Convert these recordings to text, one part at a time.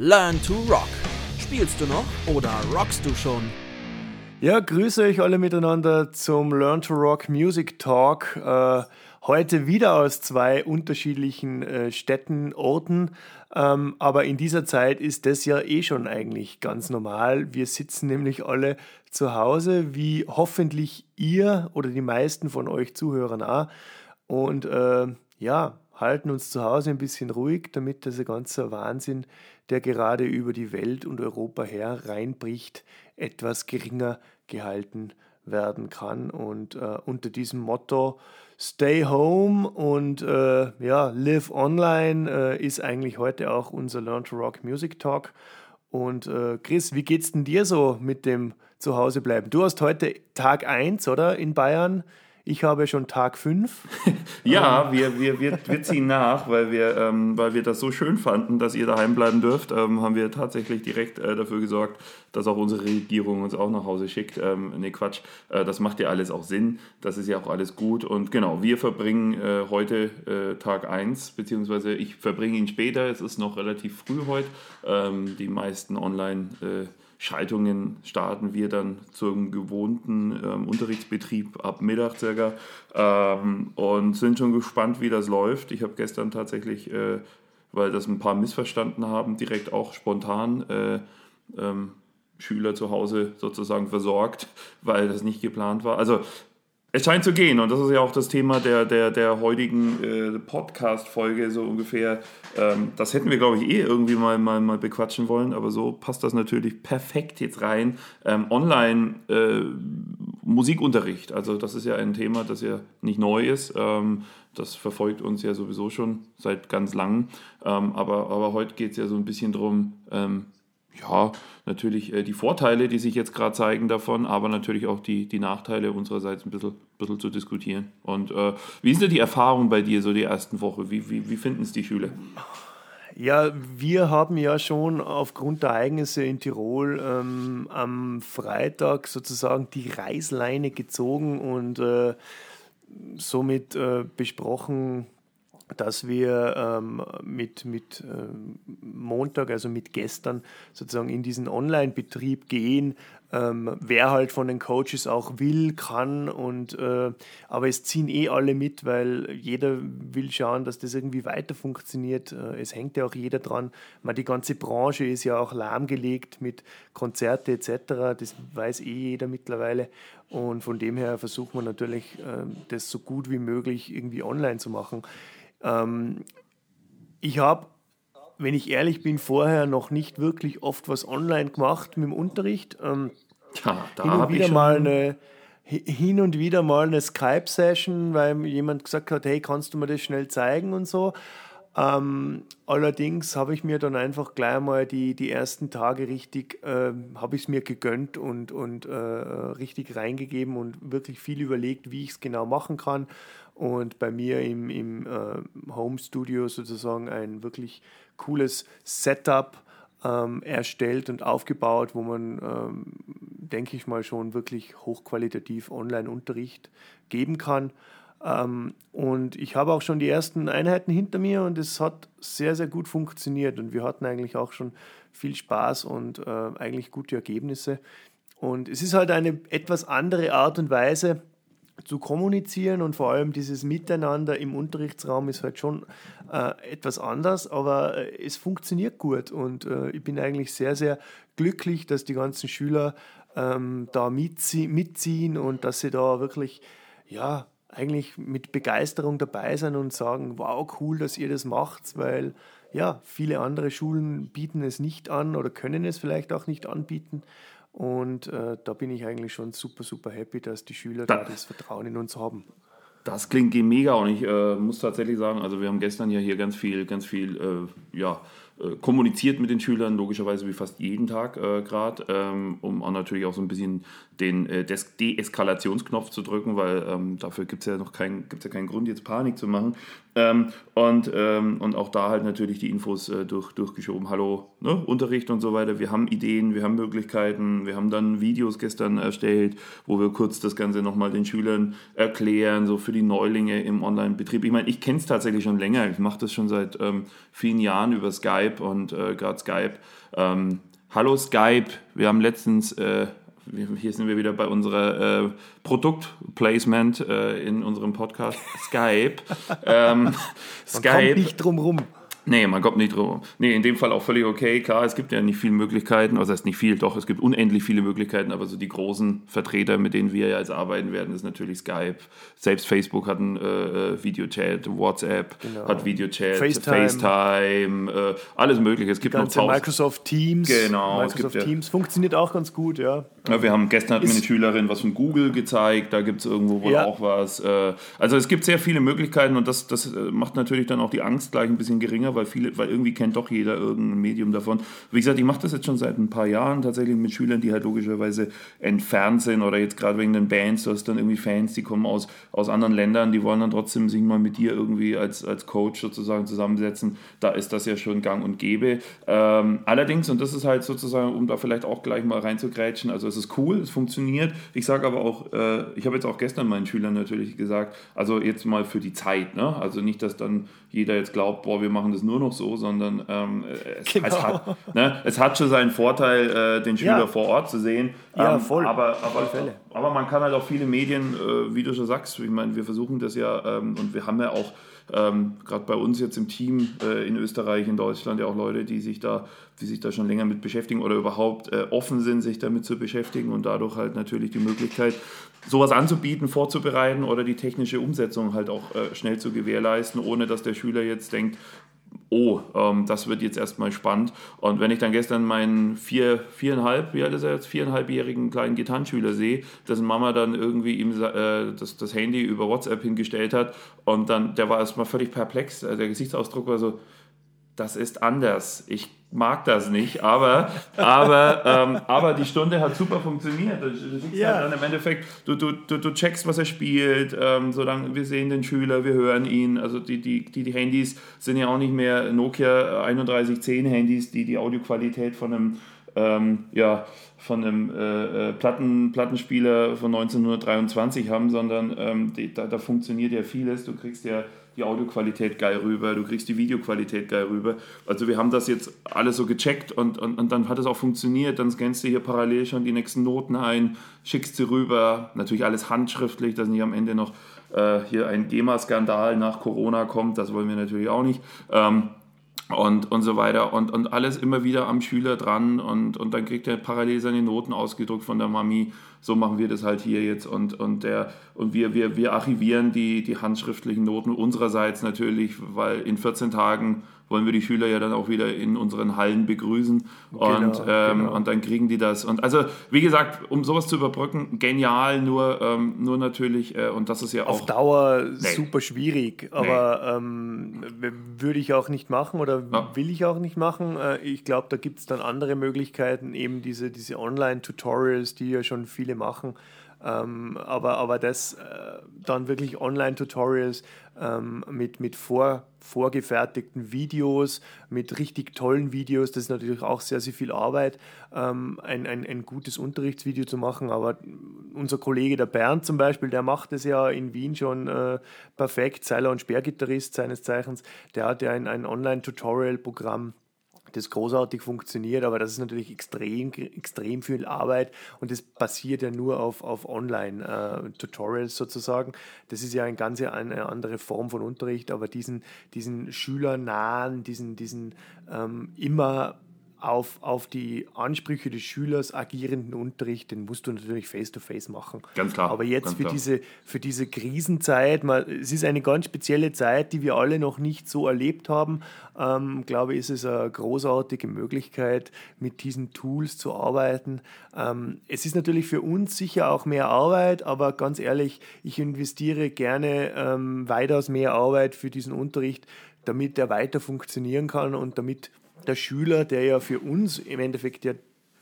Learn to Rock. Spielst du noch oder rockst du schon? Ja, grüße euch alle miteinander zum Learn to Rock Music Talk. Äh, heute wieder aus zwei unterschiedlichen äh, Städten, Orten. Ähm, aber in dieser Zeit ist das ja eh schon eigentlich ganz normal. Wir sitzen nämlich alle zu Hause, wie hoffentlich ihr oder die meisten von euch Zuhörern auch. Und äh, ja, halten uns zu Hause ein bisschen ruhig, damit dieser ganze Wahnsinn, der gerade über die Welt und Europa her reinbricht, etwas geringer gehalten werden kann. Und äh, unter diesem Motto Stay Home und äh, ja, Live Online äh, ist eigentlich heute auch unser Learn to Rock Music Talk. Und äh, Chris, wie geht's denn dir so mit dem Zuhausebleiben? Du hast heute Tag 1, oder? In Bayern. Ich habe schon Tag 5. ja, wir, wir, wir, wir ziehen nach, weil wir, ähm, weil wir das so schön fanden, dass ihr daheim bleiben dürft, ähm, haben wir tatsächlich direkt äh, dafür gesorgt, dass auch unsere Regierung uns auch nach Hause schickt. Ähm, nee, Quatsch, äh, das macht ja alles auch Sinn, das ist ja auch alles gut. Und genau, wir verbringen äh, heute äh, Tag 1, beziehungsweise ich verbringe ihn später, es ist noch relativ früh heute. Ähm, die meisten online- äh, Schaltungen starten wir dann zum gewohnten ähm, Unterrichtsbetrieb ab Mittag circa ähm, und sind schon gespannt, wie das läuft. Ich habe gestern tatsächlich, äh, weil das ein paar missverstanden haben, direkt auch spontan äh, ähm, Schüler zu Hause sozusagen versorgt, weil das nicht geplant war. Also es scheint zu gehen und das ist ja auch das Thema der, der, der heutigen äh, Podcast-Folge so ungefähr. Ähm, das hätten wir, glaube ich, eh irgendwie mal, mal, mal bequatschen wollen, aber so passt das natürlich perfekt jetzt rein. Ähm, online äh, Musikunterricht, also das ist ja ein Thema, das ja nicht neu ist. Ähm, das verfolgt uns ja sowieso schon seit ganz langem. Ähm, aber, aber heute geht es ja so ein bisschen darum, ähm, ja, natürlich äh, die Vorteile, die sich jetzt gerade zeigen davon, aber natürlich auch die, die Nachteile unsererseits ein bisschen, bisschen zu diskutieren. Und äh, wie ist denn die Erfahrung bei dir so die ersten Woche? Wie, wie, wie finden es die Schüler? Ja, wir haben ja schon aufgrund der Ereignisse in Tirol ähm, am Freitag sozusagen die Reißleine gezogen und äh, somit äh, besprochen, dass wir ähm, mit, mit ähm, Montag, also mit gestern, sozusagen in diesen Online-Betrieb gehen, ähm, wer halt von den Coaches auch will, kann. Und, äh, aber es ziehen eh alle mit, weil jeder will schauen, dass das irgendwie weiter funktioniert. Äh, es hängt ja auch jeder dran. Man, die ganze Branche ist ja auch lahmgelegt mit Konzerte etc. Das weiß eh jeder mittlerweile. Und von dem her versucht man natürlich, äh, das so gut wie möglich irgendwie online zu machen. Ähm, ich habe, wenn ich ehrlich bin, vorher noch nicht wirklich oft was online gemacht mit dem Unterricht. Ähm, ja, da hin und wieder mal eine hin und wieder mal eine Skype-Session, weil jemand gesagt hat, hey, kannst du mir das schnell zeigen und so. Ähm, allerdings habe ich mir dann einfach gleich mal die, die ersten Tage richtig, äh, habe ich es mir gegönnt und, und äh, richtig reingegeben und wirklich viel überlegt, wie ich es genau machen kann und bei mir im, im äh, Home Studio sozusagen ein wirklich cooles Setup ähm, erstellt und aufgebaut, wo man, ähm, denke ich mal, schon wirklich hochqualitativ Online-Unterricht geben kann. Ähm, und ich habe auch schon die ersten Einheiten hinter mir und es hat sehr, sehr gut funktioniert und wir hatten eigentlich auch schon viel Spaß und äh, eigentlich gute Ergebnisse. Und es ist halt eine etwas andere Art und Weise, zu kommunizieren und vor allem dieses Miteinander im Unterrichtsraum ist halt schon äh, etwas anders, aber äh, es funktioniert gut und äh, ich bin eigentlich sehr, sehr glücklich, dass die ganzen Schüler ähm, da mitzie mitziehen und dass sie da wirklich, ja, eigentlich mit Begeisterung dabei sind und sagen, wow, cool, dass ihr das macht, weil ja, viele andere Schulen bieten es nicht an oder können es vielleicht auch nicht anbieten. Und äh, da bin ich eigentlich schon super, super happy, dass die Schüler da, da das Vertrauen in uns haben. Das klingt mega und ich äh, muss tatsächlich sagen, also wir haben gestern ja hier ganz viel, ganz viel, äh, ja, kommuniziert mit den Schülern, logischerweise wie fast jeden Tag äh, gerade, ähm, um auch natürlich auch so ein bisschen den äh, Deeskalationsknopf zu drücken, weil ähm, dafür gibt es ja noch keinen, gibt's ja keinen Grund, jetzt Panik zu machen. Ähm, und, ähm, und auch da halt natürlich die Infos äh, durch, durchgeschoben. Hallo, ne? Unterricht und so weiter. Wir haben Ideen, wir haben Möglichkeiten. Wir haben dann Videos gestern erstellt, wo wir kurz das Ganze nochmal den Schülern erklären, so für die Neulinge im Online-Betrieb. Ich meine, ich kenne es tatsächlich schon länger. Ich mache das schon seit ähm, vielen Jahren über Skype Skype und äh, gerade Skype. Ähm, hallo Skype, wir haben letztens, äh, hier sind wir wieder bei unserer äh, Produktplacement äh, in unserem Podcast Skype. ähm, Skype. Man kommt nicht drum rum. Nee, man kommt nicht drum. Nee, in dem Fall auch völlig okay. Klar, es gibt ja nicht viele Möglichkeiten, also es ist nicht viel, doch, es gibt unendlich viele Möglichkeiten, aber so die großen Vertreter, mit denen wir ja jetzt arbeiten werden, ist natürlich Skype. Selbst Facebook hat einen äh, äh Videochat, WhatsApp genau. hat Videochat, FaceTime, FaceTime äh, alles mögliche. Es gibt noch tausend. Microsoft Teams. Genau. Microsoft es gibt, Teams ja, funktioniert auch ganz gut, ja. ja wir haben gestern hat mir eine Schülerin was von Google gezeigt, da gibt es irgendwo wohl ja. auch was. Äh, also es gibt sehr viele Möglichkeiten und das, das äh, macht natürlich dann auch die Angst gleich ein bisschen geringer, weil viele, weil irgendwie kennt doch jeder irgendein Medium davon. Wie gesagt, ich mache das jetzt schon seit ein paar Jahren tatsächlich mit Schülern, die halt logischerweise entfernt sind oder jetzt gerade wegen den Bands, du hast dann irgendwie Fans, die kommen aus, aus anderen Ländern, die wollen dann trotzdem sich mal mit dir irgendwie als, als Coach sozusagen zusammensetzen. Da ist das ja schon gang und gäbe. Ähm, allerdings, und das ist halt sozusagen, um da vielleicht auch gleich mal reinzugrätschen, also es ist cool, es funktioniert. Ich sage aber auch, äh, ich habe jetzt auch gestern meinen Schülern natürlich gesagt, also jetzt mal für die Zeit, ne? also nicht, dass dann jeder jetzt glaubt, boah, wir machen das nur noch so, sondern ähm, es, genau. es, hat, ne, es hat schon seinen Vorteil, äh, den Schüler ja. vor Ort zu sehen. Ja, ähm, voll. Aber, aber, aber man kann halt auch viele Medien, äh, wie du schon sagst, ich meine, wir versuchen das ja ähm, und wir haben ja auch ähm, gerade bei uns jetzt im Team äh, in Österreich, in Deutschland ja auch Leute, die sich da, die sich da schon länger mit beschäftigen oder überhaupt äh, offen sind, sich damit zu beschäftigen und dadurch halt natürlich die Möglichkeit, sowas anzubieten, vorzubereiten oder die technische Umsetzung halt auch äh, schnell zu gewährleisten, ohne dass der Schüler jetzt denkt, oh, ähm, das wird jetzt erstmal spannend. Und wenn ich dann gestern meinen vier, viereinhalb, wie alt ist er jetzt, viereinhalbjährigen kleinen Gitarrenschüler sehe, dessen Mama dann irgendwie ihm äh, das, das Handy über WhatsApp hingestellt hat und dann, der war erstmal völlig perplex. Also der Gesichtsausdruck war so, das ist anders. Ich mag das nicht, aber, aber, ähm, aber die Stunde hat super funktioniert. Du, du ja. halt dann im Endeffekt, du, du, du, du checkst, was er spielt, ähm, solange wir sehen den Schüler, wir hören ihn. Also die, die, die, die Handys sind ja auch nicht mehr Nokia 3110 Handys, die die Audioqualität von einem ähm, ja, von einem äh, äh Platten, Plattenspieler von 1923 haben, sondern ähm, die, da, da funktioniert ja vieles. Du kriegst ja die Audioqualität geil rüber, du kriegst die Videoqualität geil rüber. Also wir haben das jetzt alles so gecheckt und, und, und dann hat es auch funktioniert. Dann scannst du hier parallel schon die nächsten Noten ein, schickst sie rüber. Natürlich alles handschriftlich, dass nicht am Ende noch äh, hier ein GEMA-Skandal nach Corona kommt. Das wollen wir natürlich auch nicht. Ähm, und, und so weiter. Und, und alles immer wieder am Schüler dran. Und, und dann kriegt er parallel seine Noten ausgedruckt von der Mami. So machen wir das halt hier jetzt. Und, und, der, und wir, wir, wir archivieren die, die handschriftlichen Noten unsererseits natürlich, weil in 14 Tagen wollen wir die Schüler ja dann auch wieder in unseren Hallen begrüßen genau, und, ähm, genau. und dann kriegen die das. Und also, wie gesagt, um sowas zu überbrücken, genial, nur, ähm, nur natürlich, äh, und das ist ja auch. Auf Dauer nee. super schwierig, aber nee. ähm, würde ich auch nicht machen oder ja. will ich auch nicht machen. Äh, ich glaube, da gibt es dann andere Möglichkeiten, eben diese, diese Online-Tutorials, die ja schon viele machen. Ähm, aber, aber das äh, dann wirklich Online-Tutorials ähm, mit, mit vor, vorgefertigten Videos, mit richtig tollen Videos, das ist natürlich auch sehr, sehr viel Arbeit, ähm, ein, ein, ein gutes Unterrichtsvideo zu machen. Aber unser Kollege der Bernd zum Beispiel, der macht es ja in Wien schon äh, perfekt, Seiler- und Sperrgitarrist seines Zeichens, der hat ja ein, ein Online-Tutorial-Programm das großartig funktioniert, aber das ist natürlich extrem, extrem viel Arbeit und das basiert ja nur auf, auf Online-Tutorials äh, sozusagen. Das ist ja eine ganz eine andere Form von Unterricht, aber diesen, diesen schülernahen, diesen, diesen ähm, immer auf, auf die Ansprüche des Schülers agierenden Unterricht, den musst du natürlich face-to-face -face machen. Ganz klar. Aber jetzt für diese, für diese Krisenzeit, mal, es ist eine ganz spezielle Zeit, die wir alle noch nicht so erlebt haben, ähm, glaube ich, ist es eine großartige Möglichkeit, mit diesen Tools zu arbeiten. Ähm, es ist natürlich für uns sicher auch mehr Arbeit, aber ganz ehrlich, ich investiere gerne ähm, weitaus mehr Arbeit für diesen Unterricht, damit er weiter funktionieren kann und damit der Schüler, der ja für uns im Endeffekt ja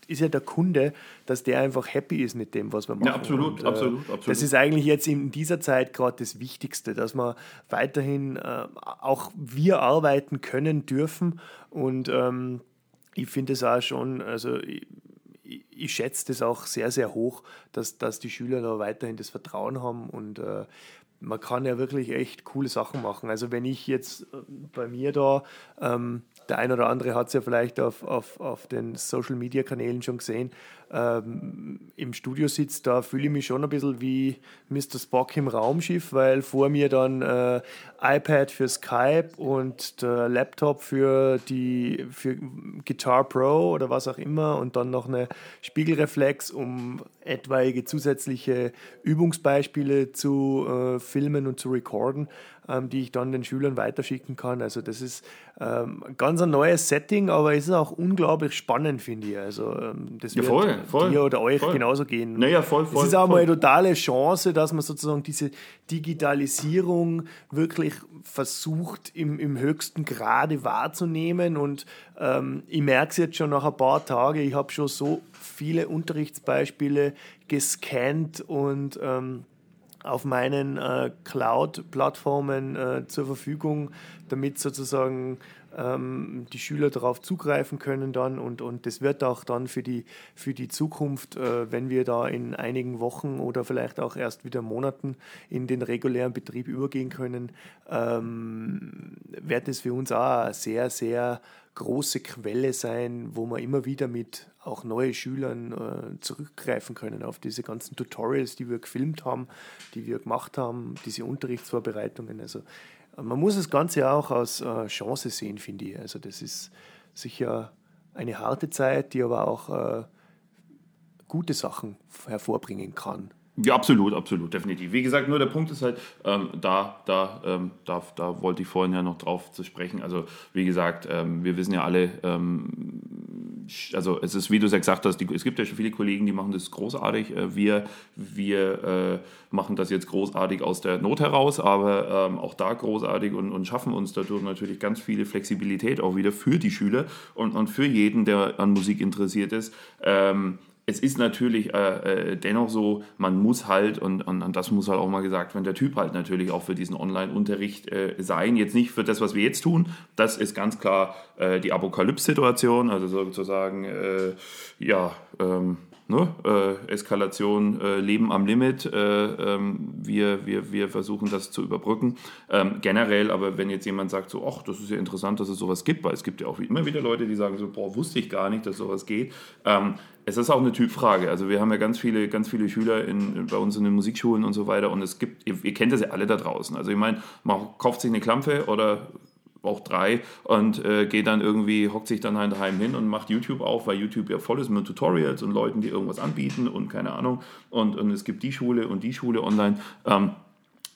ist ja der Kunde, dass der einfach happy ist mit dem, was wir machen. Ja, absolut, und, äh, absolut, absolut. Das ist eigentlich jetzt in dieser Zeit gerade das Wichtigste, dass wir weiterhin äh, auch wir arbeiten können dürfen. Und ähm, ich finde es auch schon, also ich, ich, schätze das auch sehr, sehr hoch, dass, dass die Schüler da weiterhin das Vertrauen haben und äh, man kann ja wirklich echt coole Sachen machen. Also wenn ich jetzt äh, bei mir da, ähm, der ein oder andere hat es ja vielleicht auf, auf, auf den Social-Media-Kanälen schon gesehen, ähm, im Studio sitzt, da fühle ich mich schon ein bisschen wie Mr. Spock im Raumschiff, weil vor mir dann äh, iPad für Skype und der Laptop für die für Guitar Pro oder was auch immer und dann noch eine Spiegelreflex, um etwaige zusätzliche Übungsbeispiele zu äh, filmen und zu recorden ähm, die ich dann den Schülern weiterschicken kann. Also das ist ähm, ganz ein neues Setting, aber es ist auch unglaublich spannend, finde ich. Also ähm, das ja, wird voll, voll, dir oder euch voll. genauso gehen. Naja, voll, voll. Es ist auch voll. mal eine totale Chance, dass man sozusagen diese Digitalisierung wirklich versucht im, im höchsten Grade wahrzunehmen. Und ähm, ich merke es jetzt schon nach ein paar Tagen, ich habe schon so viele Unterrichtsbeispiele gescannt und ähm, auf meinen äh, Cloud-Plattformen äh, zur Verfügung, damit sozusagen ähm, die Schüler darauf zugreifen können dann und, und das wird auch dann für die, für die Zukunft, äh, wenn wir da in einigen Wochen oder vielleicht auch erst wieder Monaten in den regulären Betrieb übergehen können, ähm, wird es für uns auch eine sehr, sehr große Quelle sein, wo wir immer wieder mit auch neue Schülern äh, zurückgreifen können auf diese ganzen Tutorials, die wir gefilmt haben, die wir gemacht haben, diese Unterrichtsvorbereitungen. Also man muss das Ganze auch als äh, Chance sehen, finde ich. Also das ist sicher eine harte Zeit, die aber auch äh, gute Sachen hervorbringen kann. Ja, absolut, absolut, definitiv. Wie gesagt, nur der Punkt ist halt, ähm, da, da, ähm, da, da wollte ich vorhin ja noch drauf zu sprechen. Also, wie gesagt, ähm, wir wissen ja alle, ähm, also es ist, wie du es ja gesagt hast, die, es gibt ja schon viele Kollegen, die machen das großartig. Äh, wir wir äh, machen das jetzt großartig aus der Not heraus, aber ähm, auch da großartig und, und schaffen uns dadurch natürlich ganz viele Flexibilität auch wieder für die Schüler und, und für jeden, der an Musik interessiert ist. Ähm, es ist natürlich äh, äh, dennoch so, man muss halt, und, und, und, das muss halt auch mal gesagt werden, der Typ halt natürlich auch für diesen Online-Unterricht äh, sein. Jetzt nicht für das, was wir jetzt tun. Das ist ganz klar äh, die Apokalypse-Situation, also sozusagen, äh, ja, ähm, Ne? Äh, Eskalation, äh, Leben am Limit. Äh, ähm, wir, wir, wir versuchen das zu überbrücken. Ähm, generell, aber wenn jetzt jemand sagt, so, ach, das ist ja interessant, dass es sowas gibt, weil es gibt ja auch immer wieder Leute, die sagen so, boah, wusste ich gar nicht, dass sowas geht. Ähm, es ist auch eine Typfrage. Also wir haben ja ganz viele, ganz viele Schüler in, bei uns in den Musikschulen und so weiter und es gibt, ihr, ihr kennt das ja alle da draußen. Also ich meine, man kauft sich eine Klampfe oder auch drei und äh, geht dann irgendwie, hockt sich dann halt daheim hin und macht YouTube auf, weil YouTube ja voll ist mit Tutorials und Leuten, die irgendwas anbieten und keine Ahnung. Und, und es gibt die Schule und die Schule online. Ähm,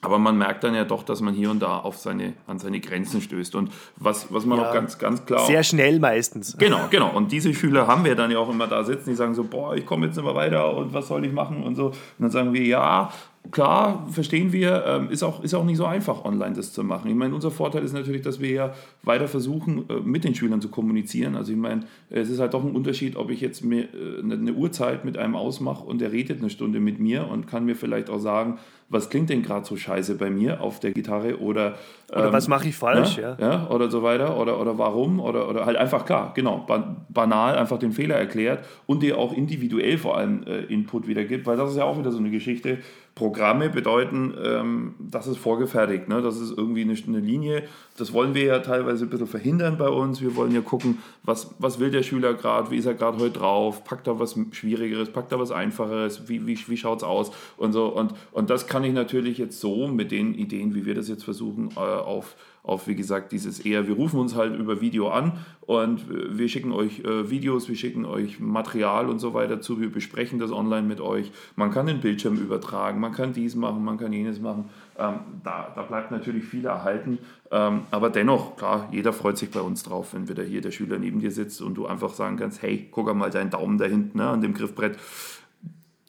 aber man merkt dann ja doch, dass man hier und da auf seine, an seine Grenzen stößt. Und was, was man Ja, auch ganz, ganz klar. Sehr schnell meistens. Genau, genau. Und diese Schüler haben wir dann ja auch immer da sitzen, die sagen so, boah, ich komme jetzt immer weiter und was soll ich machen und so. Und dann sagen wir, ja, klar, verstehen wir, ähm, ist, auch, ist auch nicht so einfach, online das zu machen. Ich meine, unser Vorteil ist natürlich, dass wir ja weiter versuchen, äh, mit den Schülern zu kommunizieren. Also ich meine, es ist halt doch ein Unterschied, ob ich jetzt mir äh, eine eine Uhrzeit mit einem ausmache und der redet eine Stunde mit mir und kann mir vielleicht auch sagen, was klingt denn gerade so scheiße bei mir auf der Gitarre oder, Oder ähm, was mache ich falsch? ja, Ja. ja, oder so weiter oder, oder warum oder, oder halt einfach klar, genau, ba banal einfach den Fehler erklärt und dir auch individuell vor allem äh, Input wiedergibt, weil das ist ja auch wieder so eine Geschichte. Programme bedeuten, ähm, das ist vorgefertigt, ne? das ist irgendwie eine, eine Linie. Das wollen wir ja teilweise ein bisschen verhindern bei uns. Wir wollen ja gucken, was, was will der Schüler gerade, wie ist er gerade heute drauf, packt er was Schwierigeres, packt er was Einfacheres, wie, wie, wie schaut es aus und so. Und, und das kann ich natürlich jetzt so mit den Ideen, wie wir das jetzt versuchen, äh, auf auf, wie gesagt, dieses eher, wir rufen uns halt über Video an und wir schicken euch äh, Videos, wir schicken euch Material und so weiter zu, wir besprechen das online mit euch. Man kann den Bildschirm übertragen, man kann dies machen, man kann jenes machen. Ähm, da, da bleibt natürlich viel erhalten, ähm, aber dennoch, klar, jeder freut sich bei uns drauf, wenn wieder hier der Schüler neben dir sitzt und du einfach sagen kannst, hey, guck mal deinen Daumen da hinten ne, an dem Griffbrett.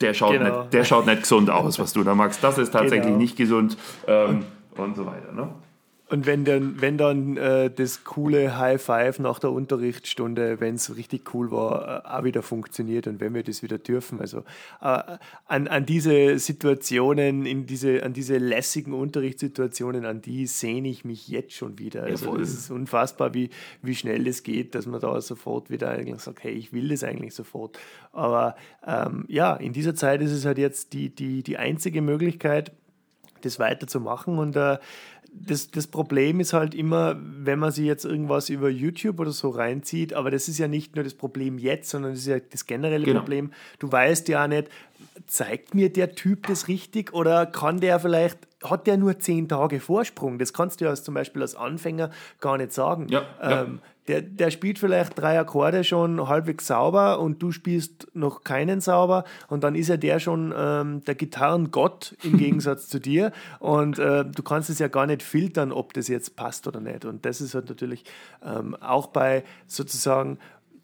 Der schaut, Genau. nicht, der schaut nicht gesund aus, was du da magst. Das ist tatsächlich Genau. nicht gesund ähm, und so weiter. Ne? Und wenn dann, wenn dann äh, das coole High Five nach der Unterrichtsstunde, wenn es richtig cool war, äh, auch wieder funktioniert und wenn wir das wieder dürfen. Also äh, an, an diese Situationen, in diese, an diese lässigen Unterrichtssituationen, an die sehne ich mich jetzt schon wieder. Also das ist unfassbar, wie, wie schnell es geht, dass man da sofort wieder eigentlich sagt, hey, ich will das eigentlich sofort. Aber ähm, ja, in dieser Zeit ist es halt jetzt die, die, die einzige Möglichkeit, das weiterzumachen. Und äh, das, das Problem ist halt immer, wenn man sich jetzt irgendwas über YouTube oder so reinzieht, aber das ist ja nicht nur das Problem jetzt, sondern das ist ja das generelle genau. Problem. Du weißt ja nicht, zeigt mir der Typ das richtig oder kann der vielleicht, hat der nur zehn Tage Vorsprung? Das kannst du ja als, zum Beispiel als Anfänger gar nicht sagen. Ja, ja. Der, der spielt vielleicht drei Akkorde schon halbwegs sauber und du spielst noch keinen sauber und dann ist ja der schon ähm, der Gitarrengott im Gegensatz zu dir und äh, du kannst es ja gar nicht filtern, ob das jetzt passt oder nicht. Und das ist halt natürlich ähm, auch bei sozusagen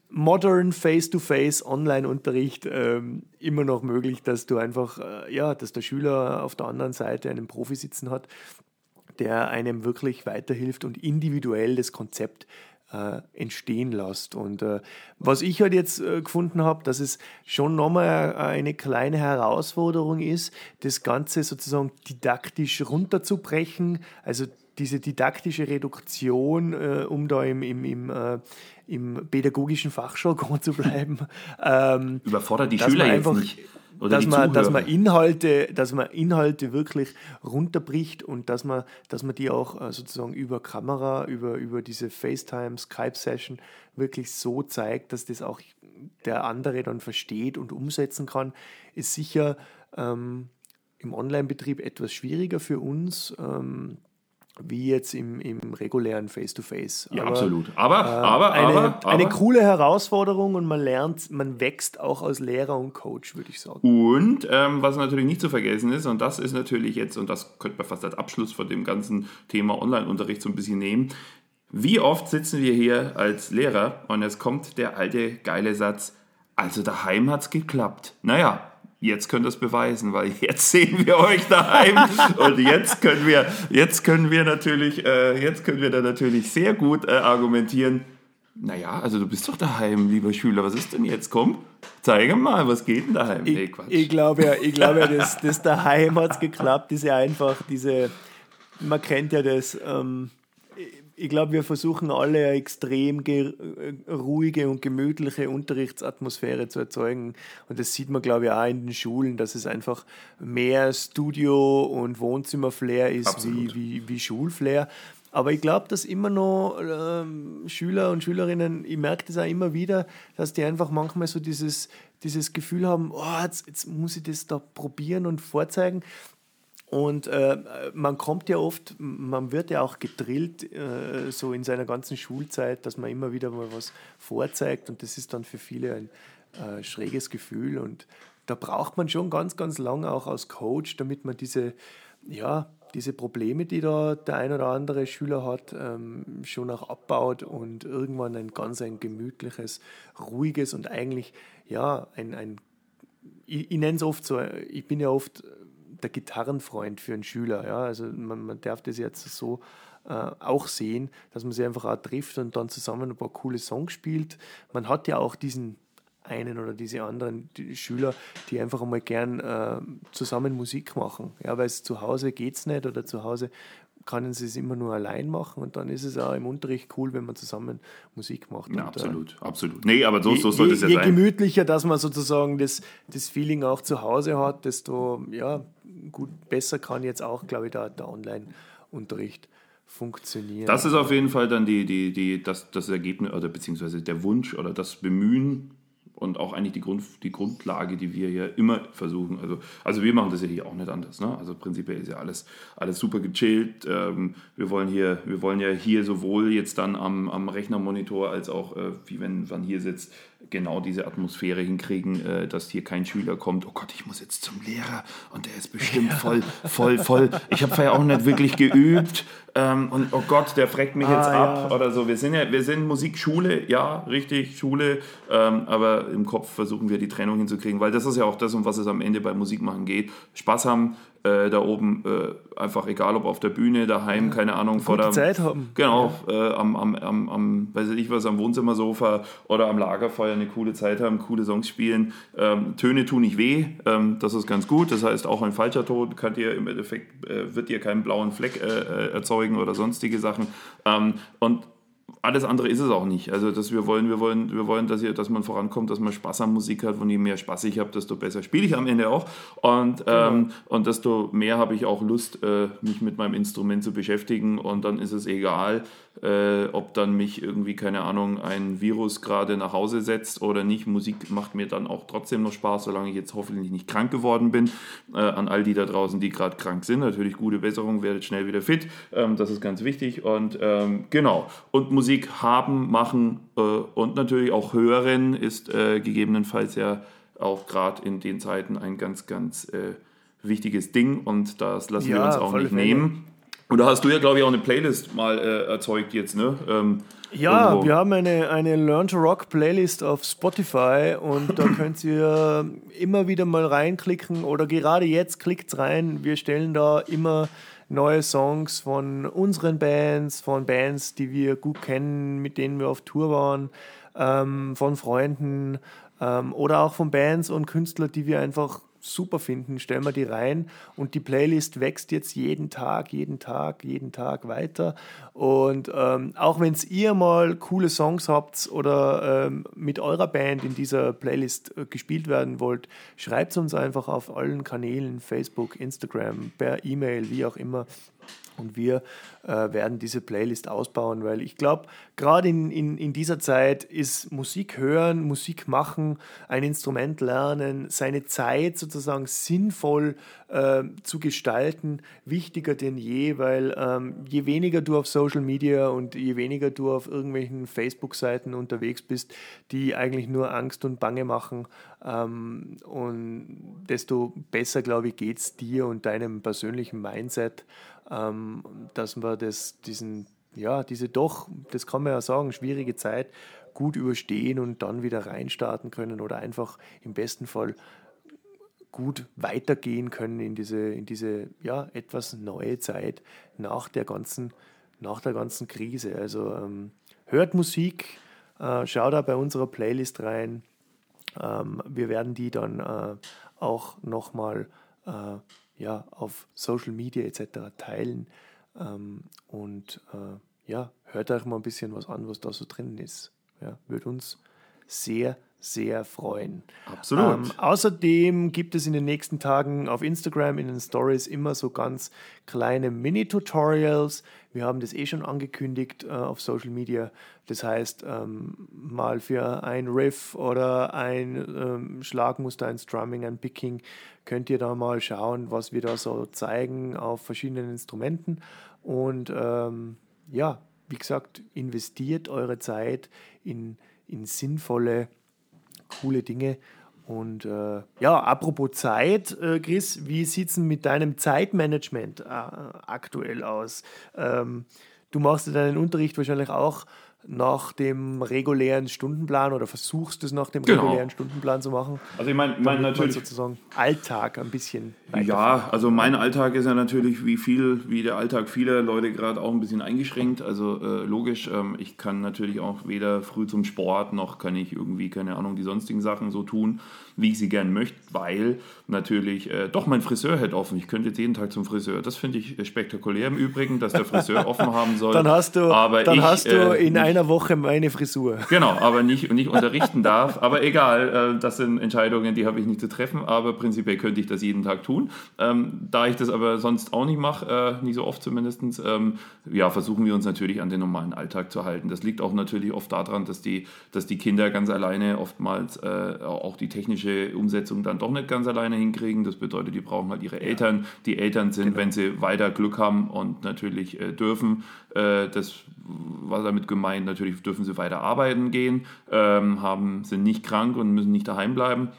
modern Face-to-Face Online-Unterricht ähm, immer noch möglich, dass du einfach, äh, ja, dass der Schüler auf der anderen Seite einen Profi sitzen hat, der einem wirklich weiterhilft und individuell das Konzept äh, entstehen lässt. Und äh, was ich halt jetzt äh, gefunden habe, dass es schon nochmal eine kleine Herausforderung ist, das Ganze sozusagen didaktisch runterzubrechen, also diese didaktische Reduktion, äh, um da im, im, im, äh, im pädagogischen Fachjargon zu bleiben. Ähm, Überfordert die Schüler einfach, jetzt nicht. Oder dass, man, dass, man Inhalte, dass man Inhalte wirklich runterbricht und dass man, dass man die auch äh, sozusagen über Kamera, über, über diese FaceTime, Skype-Session wirklich so zeigt, dass das auch der andere dann versteht und umsetzen kann, ist sicher ähm, im Online-Betrieb etwas schwieriger für uns. Ähm, wie jetzt im, im regulären Face-to-Face. -face. Ja, absolut. Aber, äh, aber, eine, aber, aber, eine coole Herausforderung und man lernt, man wächst auch als Lehrer und Coach, würde ich sagen. Und ähm, was natürlich nicht zu vergessen ist, und das ist natürlich jetzt, und das könnte man fast als Abschluss von dem ganzen Thema Online-Unterricht so ein bisschen nehmen, wie oft sitzen wir hier als Lehrer und es kommt der alte geile Satz, also daheim hat es geklappt. Naja, jetzt könnt ihr es beweisen, weil jetzt sehen wir euch daheim und jetzt können wir, jetzt können wir natürlich, äh, jetzt können wir da natürlich sehr gut äh, argumentieren. Naja, also du bist doch daheim, lieber Schüler. Was ist denn jetzt? Komm, zeige mal, was geht denn daheim? Ich, nee, ich glaube ja, ich glaube ja das, das daheim hat es geklappt. Ist ja einfach diese, man kennt ja das, ähm, ich glaube, wir versuchen alle eine extrem äh, ruhige und gemütliche Unterrichtsatmosphäre zu erzeugen. Und das sieht man, glaube ich, auch in den Schulen, dass es einfach mehr Studio- und Wohnzimmerflair ist wie, wie, wie Schulflair. Aber ich glaube, dass immer noch ähm, Schüler und Schülerinnen, ich merke das auch immer wieder, dass die einfach manchmal so dieses, dieses Gefühl haben, oh, jetzt, jetzt muss ich das da probieren und vorzeigen. Und äh, man kommt ja oft, man wird ja auch gedrillt, äh, so in seiner ganzen Schulzeit, dass man immer wieder mal was vorzeigt. Und das ist dann für viele ein äh, schräges Gefühl. Und da braucht man schon ganz, ganz lange auch als Coach, damit man diese, ja, diese Probleme, die da der ein oder andere Schüler hat, ähm, schon auch abbaut und irgendwann ein ganz ein gemütliches, ruhiges und eigentlich, ja, ein, ein ich, ich nenne es oft so, ich bin ja oft der Gitarrenfreund für einen Schüler. Ja? Also man, man darf das jetzt so äh, auch sehen, dass man sich einfach auch trifft und dann zusammen ein paar coole Songs spielt. Man hat ja auch diesen einen oder diese anderen die Schüler, die einfach einmal gern äh, zusammen Musik machen. Ja, weil es zu Hause geht es nicht oder zu Hause können sie es immer nur allein machen und dann ist es auch im Unterricht cool, wenn man zusammen Musik macht. Ja, und, absolut, äh, absolut. Nee, aber so, so sollte es ja je sein. Je gemütlicher, dass man sozusagen das, das Feeling auch zu Hause hat, desto ja, gut, besser kann jetzt auch, glaube ich, der, der Online-Unterricht funktionieren. Das ist auf jeden Fall dann die, die, die, das, das Ergebnis oder beziehungsweise der Wunsch oder das Bemühen und auch eigentlich die, Grund, die Grundlage, die wir hier immer versuchen. Also, also wir machen das ja hier auch nicht anders. Ne? Also prinzipiell ist ja alles, alles super gechillt. Ähm, wir, wollen hier, wir wollen ja hier sowohl jetzt dann am, am Rechnermonitor als auch, äh, wie wenn man hier sitzt, genau diese Atmosphäre hinkriegen, äh, dass hier kein Schüler kommt, oh Gott, ich muss jetzt zum Lehrer und der ist bestimmt voll, voll, voll. Ich habe ja auch nicht wirklich geübt ähm, und oh Gott, der fragt mich ah, jetzt ab ja. oder so. Wir sind ja, wir sind Musikschule, ja, richtig, Schule, ähm, aber im Kopf versuchen wir die Trennung hinzukriegen, weil das ist ja auch das, um was es am Ende bei Musikmachen geht. Spaß haben, äh, da oben äh, einfach egal ob auf der Bühne, daheim, keine Ahnung, vor der Zeit haben. Genau, ja. äh, am, am, am, am, weiß ich was, am Wohnzimmersofa oder am Lagerfeuer eine coole Zeit haben, coole Songs spielen. Ähm, Töne tun nicht weh, ähm, das ist ganz gut. Das heißt, auch ein falscher Ton kann dir im Endeffekt, äh, wird dir keinen blauen Fleck äh, äh, erzeugen oder sonstige Sachen. Ähm, und alles andere ist es auch nicht. Also dass wir wollen, wir wollen, wir wollen, dass, ihr, dass man vorankommt, dass man Spaß an Musik hat. Und je mehr Spaß ich habe, desto besser spiele ich am Ende auch. Und, genau. ähm, und desto mehr habe ich auch Lust, äh, mich mit meinem Instrument zu beschäftigen. Und dann ist es egal, äh, ob dann mich irgendwie, keine Ahnung, ein Virus gerade nach Hause setzt oder nicht. Musik macht mir dann auch trotzdem noch Spaß, solange ich jetzt hoffentlich nicht krank geworden bin. Äh, an all die da draußen, die gerade krank sind, natürlich gute Besserung, werdet schnell wieder fit. Ähm, das ist ganz wichtig. Und ähm, genau. Und Musik haben, machen äh, und natürlich auch hören ist äh, gegebenenfalls ja auch gerade in den Zeiten ein ganz, ganz äh, wichtiges Ding und das lassen ja, wir uns auch nicht nehmen. Und da hast du ja, glaube ich, auch eine Playlist mal äh, erzeugt jetzt, ne? Ähm, ja, irgendwo. wir haben eine, eine Learn to Rock Playlist auf Spotify und da könnt ihr immer wieder mal reinklicken oder gerade jetzt klickt rein. Wir stellen da immer neue Songs von unseren Bands, von Bands, die wir gut kennen, mit denen wir auf Tour waren, ähm, von Freunden ähm, oder auch von Bands und Künstlern, die wir einfach super finden, stellen wir die rein und die Playlist wächst jetzt jeden Tag, jeden Tag, jeden Tag weiter. Und ähm, auch wenn ihr mal coole Songs habt oder ähm, mit eurer Band in dieser Playlist äh, gespielt werden wollt, schreibt es uns einfach auf allen Kanälen, Facebook, Instagram, per E-Mail, wie auch immer. Und wir äh, werden diese Playlist ausbauen, weil ich glaube, gerade in, in, in dieser Zeit ist Musik hören, Musik machen, ein Instrument lernen, seine Zeit sozusagen sinnvoll äh, zu gestalten, wichtiger denn je, weil ähm, je weniger du auf Social Media und je weniger du auf irgendwelchen Facebook-Seiten unterwegs bist, die eigentlich nur Angst und Bange machen, ähm, und desto besser, glaube ich, geht es dir und deinem persönlichen Mindset dass wir das, diesen, ja, diese doch, das kann man ja sagen, schwierige Zeit gut überstehen und dann wieder reinstarten können oder einfach im besten Fall gut weitergehen können in diese, in diese ja, etwas neue Zeit nach der ganzen, nach der ganzen Krise. Also ähm, hört Musik, äh, schaut da bei unserer Playlist rein. Ähm, wir werden die dann äh, auch nochmal äh, ja, auf Social Media etc. teilen. Ähm, und äh, ja, hört euch mal ein bisschen was an, was da so drin ist. Ja, würde uns sehr, sehr freuen. Absolut. Ähm, außerdem gibt es in den nächsten Tagen auf Instagram in den Stories immer so ganz kleine Mini-Tutorials. Wir haben das eh schon angekündigt äh, auf Social Media. Das heißt, ähm, mal für ein Riff oder ein ähm, Schlagmuster, ein Strumming, ein Picking, könnt ihr da mal schauen, was wir da so zeigen auf verschiedenen Instrumenten. Und ähm, ja, wie gesagt, investiert eure Zeit in, in sinnvolle, coole Dinge. Und äh, ja, apropos Zeit, äh, Chris, wie sieht es denn mit deinem Zeitmanagement äh, aktuell aus? Ähm, du machst deinen Unterricht wahrscheinlich auch nach dem regulären Stundenplan oder versuchst es nach dem genau. regulären Stundenplan zu machen. Also ich meine mein natürlich sozusagen Alltag ein bisschen. Ja, also mein Alltag ist ja natürlich wie viel, wie der Alltag vieler Leute gerade auch ein bisschen eingeschränkt. Also äh, logisch, ähm, ich kann natürlich auch weder früh zum Sport noch kann ich irgendwie keine Ahnung die sonstigen Sachen so tun wie ich sie gern möchte, weil natürlich äh, doch mein Friseur hätte offen. Ich könnte jetzt jeden Tag zum Friseur. Das finde ich spektakulär im Übrigen, dass der Friseur offen haben soll. Dann hast du, aber dann ich, hast du äh, in einer Woche meine Frisur. Genau, aber nicht, nicht unterrichten darf. Aber egal, äh, das sind Entscheidungen, die habe ich nicht zu treffen. Aber prinzipiell könnte ich das jeden Tag tun. Ähm, da ich das aber sonst auch nicht mache, äh, nicht so oft zumindest, ähm, ja, versuchen wir uns natürlich an den normalen Alltag zu halten. Das liegt auch natürlich oft daran, dass die, dass die Kinder ganz alleine oftmals äh, auch die technische Umsetzung dann doch nicht ganz alleine hinkriegen. Das bedeutet, die brauchen halt ihre Eltern. Die Eltern sind, genau. wenn sie weiter Glück haben und natürlich dürfen, das war damit gemeint, natürlich dürfen sie weiter arbeiten gehen, ähm, haben, sind nicht krank und müssen nicht daheim bleiben.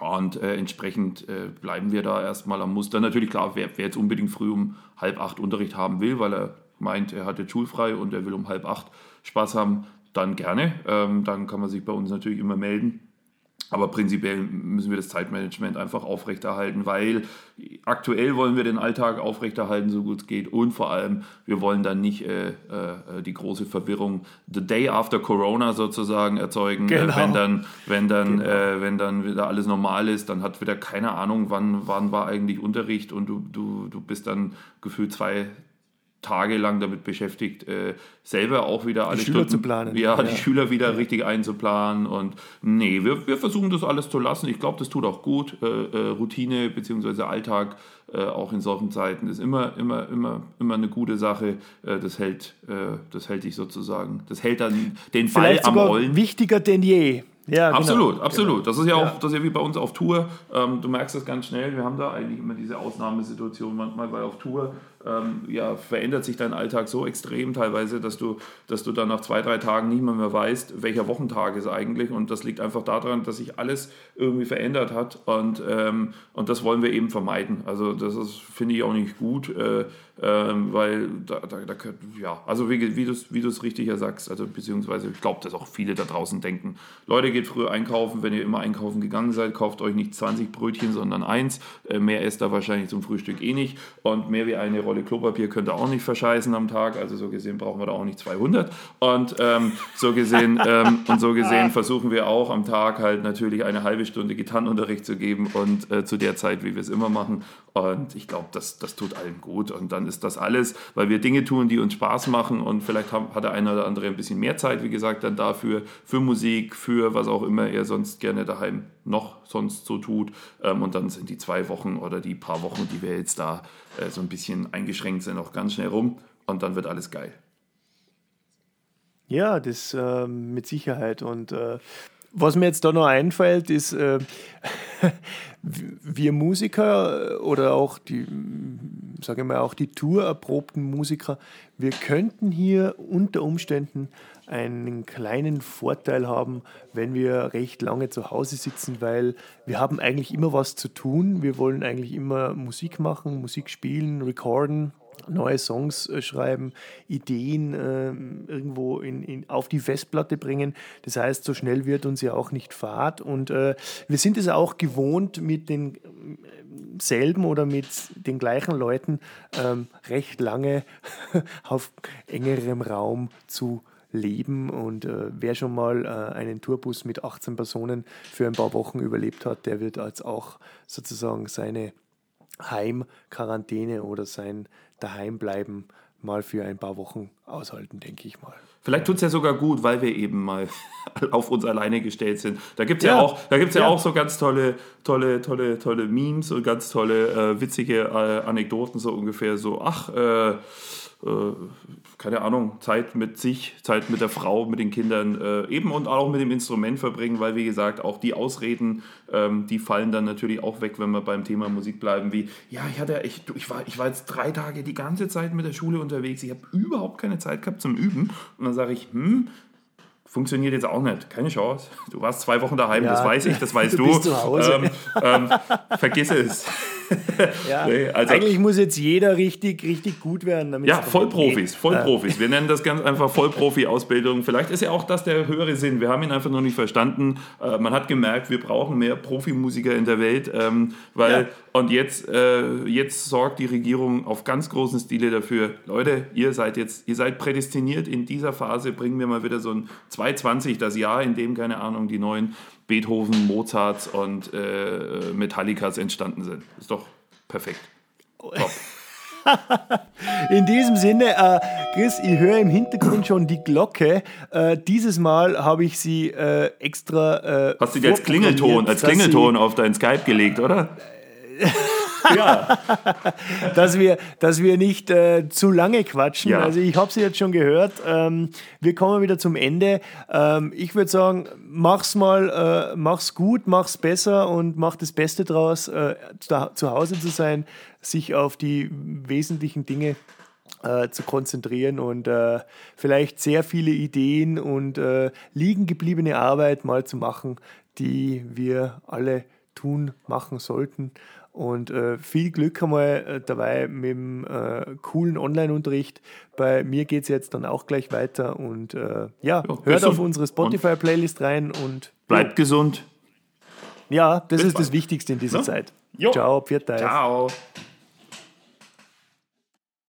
Und äh, entsprechend äh, bleiben wir da erstmal am Muster. Natürlich, klar, wer, wer, jetzt unbedingt früh um halb acht Unterricht haben will, weil er meint, er hat jetzt schulfrei und er will um halb acht Spaß haben, dann gerne. Ähm, dann kann man sich bei uns natürlich immer melden. Aber prinzipiell müssen wir das Zeitmanagement einfach aufrechterhalten, weil aktuell wollen wir den Alltag aufrechterhalten, so gut es geht. Und vor allem, wir wollen dann nicht äh, äh, die große Verwirrung the day after Corona sozusagen erzeugen. Äh, genau. wenn dann, wenn dann, genau. äh, wenn dann wieder alles normal ist, dann hat wieder keine Ahnung, wann, wann war eigentlich Unterricht und du, du, du bist dann gefühlt zwei, tagelang damit beschäftigt, äh, selber auch wieder alle die Schüler Stunden, zu planen. Ja, Ja. die Schüler wieder richtig einzuplanen. Und nee, wir, wir versuchen das alles zu lassen. Ich glaube, das tut auch gut. Äh, äh, Routine bzw. Alltag, äh, auch in solchen Zeiten, ist immer, immer, immer, immer eine gute Sache. Äh, das hält, das hält dich sozusagen, das hält dann den Ball Vielleicht am sogar Rollen. wichtiger denn je. Ja, genau. Absolut, absolut. Das ist ja auch, Ja. das ist ja wie bei uns auf Tour. Ähm, du merkst das ganz schnell. Wir haben da eigentlich immer diese Ausnahmesituation manchmal, weil auf Tour ähm, ja, verändert sich dein Alltag so extrem teilweise, dass du, dass du dann nach zwei, drei Tagen nicht mehr, mehr weißt, welcher Wochentag ist eigentlich. Und das liegt einfach daran, dass sich alles irgendwie verändert hat. Und, ähm, und das wollen wir eben vermeiden. Also das ist, finde ich, auch nicht gut. Äh, ähm, weil da, da, da könnt- ja, also wie, wie du es wie richtig sagst, also beziehungsweise ich glaube, dass auch viele da draußen denken, Leute, geht früher einkaufen, wenn ihr immer einkaufen gegangen seid, kauft euch nicht 20 Brötchen, sondern eins, äh, mehr esst ihr wahrscheinlich zum Frühstück eh nicht und mehr wie eine Rolle Klopapier könnt ihr auch nicht verscheißen am Tag, also so gesehen brauchen wir da auch nicht 200 und ähm, so gesehen ähm, und so gesehen versuchen wir auch am Tag halt natürlich eine halbe Stunde Gitarrenunterricht zu geben und äh, zu der Zeit, wie wir es immer machen. Und ich glaube, das, das tut allen gut. Und dann ist das alles, weil wir Dinge tun, die uns Spaß machen. Und vielleicht haben, hat der eine oder andere ein bisschen mehr Zeit, wie gesagt, dann dafür, für Musik, für was auch immer er sonst gerne daheim noch sonst so tut. Ähm, und dann sind die zwei Wochen oder die paar Wochen, die wir jetzt da äh, so ein bisschen eingeschränkt sind, auch ganz schnell rum und dann wird alles geil. Ja, das ähm, mit Sicherheit. Und äh, was mir jetzt da noch einfällt, ist, äh, wir Musiker äh, oder auch die, sage ich mal, auch die tourerprobten Musiker, wir könnten hier unter Umständen einen kleinen Vorteil haben, wenn wir recht lange zu Hause sitzen, weil wir haben eigentlich immer was zu tun. Wir wollen eigentlich immer Musik machen, Musik spielen, recorden neue Songs äh, schreiben, Ideen äh, irgendwo in, in, auf die Festplatte bringen. Das heißt, so schnell wird uns ja auch nicht fad. Und äh, wir sind es auch gewohnt, mit den äh, selben oder mit den gleichen Leuten ähm, recht lange auf engerem Raum zu leben. Und äh, wer schon mal äh, einen Tourbus mit 18 Personen für ein paar Wochen überlebt hat, der wird als auch sozusagen seine Heimquarantäne oder sein Daheimbleiben mal für ein paar Wochen aushalten, denke ich mal. Vielleicht tut es ja sogar gut, weil wir eben mal auf uns alleine gestellt sind. Da gibt es ja. Ja. auch, da gibt's ja. Ja. auch so ganz tolle, tolle, tolle, tolle Memes und ganz tolle, äh, witzige äh, Anekdoten, so ungefähr so, ach, äh, äh, keine Ahnung, Zeit mit sich, Zeit mit der Frau, mit den Kindern äh, eben und auch mit dem Instrument verbringen, weil wie gesagt, auch die Ausreden, ähm, die fallen dann natürlich auch weg, wenn wir beim Thema Musik bleiben, wie, ja, ich hatte, ich, ich, war, ich war jetzt drei Tage die ganze Zeit mit der Schule unterwegs, ich habe überhaupt keine Zeit gehabt zum Üben und dann sage ich, hm, funktioniert jetzt auch nicht. Keine Chance. Du warst zwei Wochen daheim, Ja. das weiß ich, das weißt Du du. bist zu Hause. Ähm, ähm, vergiss es. Ja, Nee, also- eigentlich muss jetzt jeder richtig, richtig gut werden. Damit Ja, Vollprofis, geht. Vollprofis. Wir nennen das ganz einfach Vollprofi-Ausbildung. Vielleicht ist ja auch das der höhere Sinn. Wir haben ihn einfach noch nicht verstanden. Äh, man hat gemerkt, wir brauchen mehr Profimusiker in der Welt, ähm, weil Ja. und jetzt, äh, jetzt sorgt die Regierung auf ganz großen Stile dafür. Leute, ihr seid jetzt, ihr seid prädestiniert. In dieser Phase bringen wir mal wieder so ein 220, das Jahr, in dem keine Ahnung die neuen Beethoven, Mozarts und äh, Metallicas entstanden sind. Ist doch perfekt. Top. In diesem Sinne, äh, Chris, ich höre im Hintergrund schon die Glocke. Äh, dieses Mal habe ich sie äh, extra. Äh, Hast du die als Klingelton, als Klingelton auf dein Skype gelegt, oder? ja. dass wir, dass wir nicht äh, zu lange quatschen. Ja. Also ich habe sie jetzt schon gehört. Ähm, wir kommen wieder zum Ende. Ähm, ich würde sagen, mach's mal, äh, mach's gut, mach's besser und mach das Beste draus, äh, zu, zu Hause zu sein, sich auf die wesentlichen Dinge äh, zu konzentrieren und äh, vielleicht sehr viele Ideen und äh, liegen gebliebene Arbeit mal zu machen, die wir alle tun, machen sollten. Und äh, viel Glück einmal äh, dabei mit dem äh, coolen Online-Unterricht. Bei mir geht es jetzt dann auch gleich weiter. Und äh, ja, hört gesund. auf unsere Spotify-Playlist rein und Bleibt gesund. ja, das Bis ist das bald. Wichtigste in dieser. Zeit. Jo. Ciao, Pfiat euch. Ciao.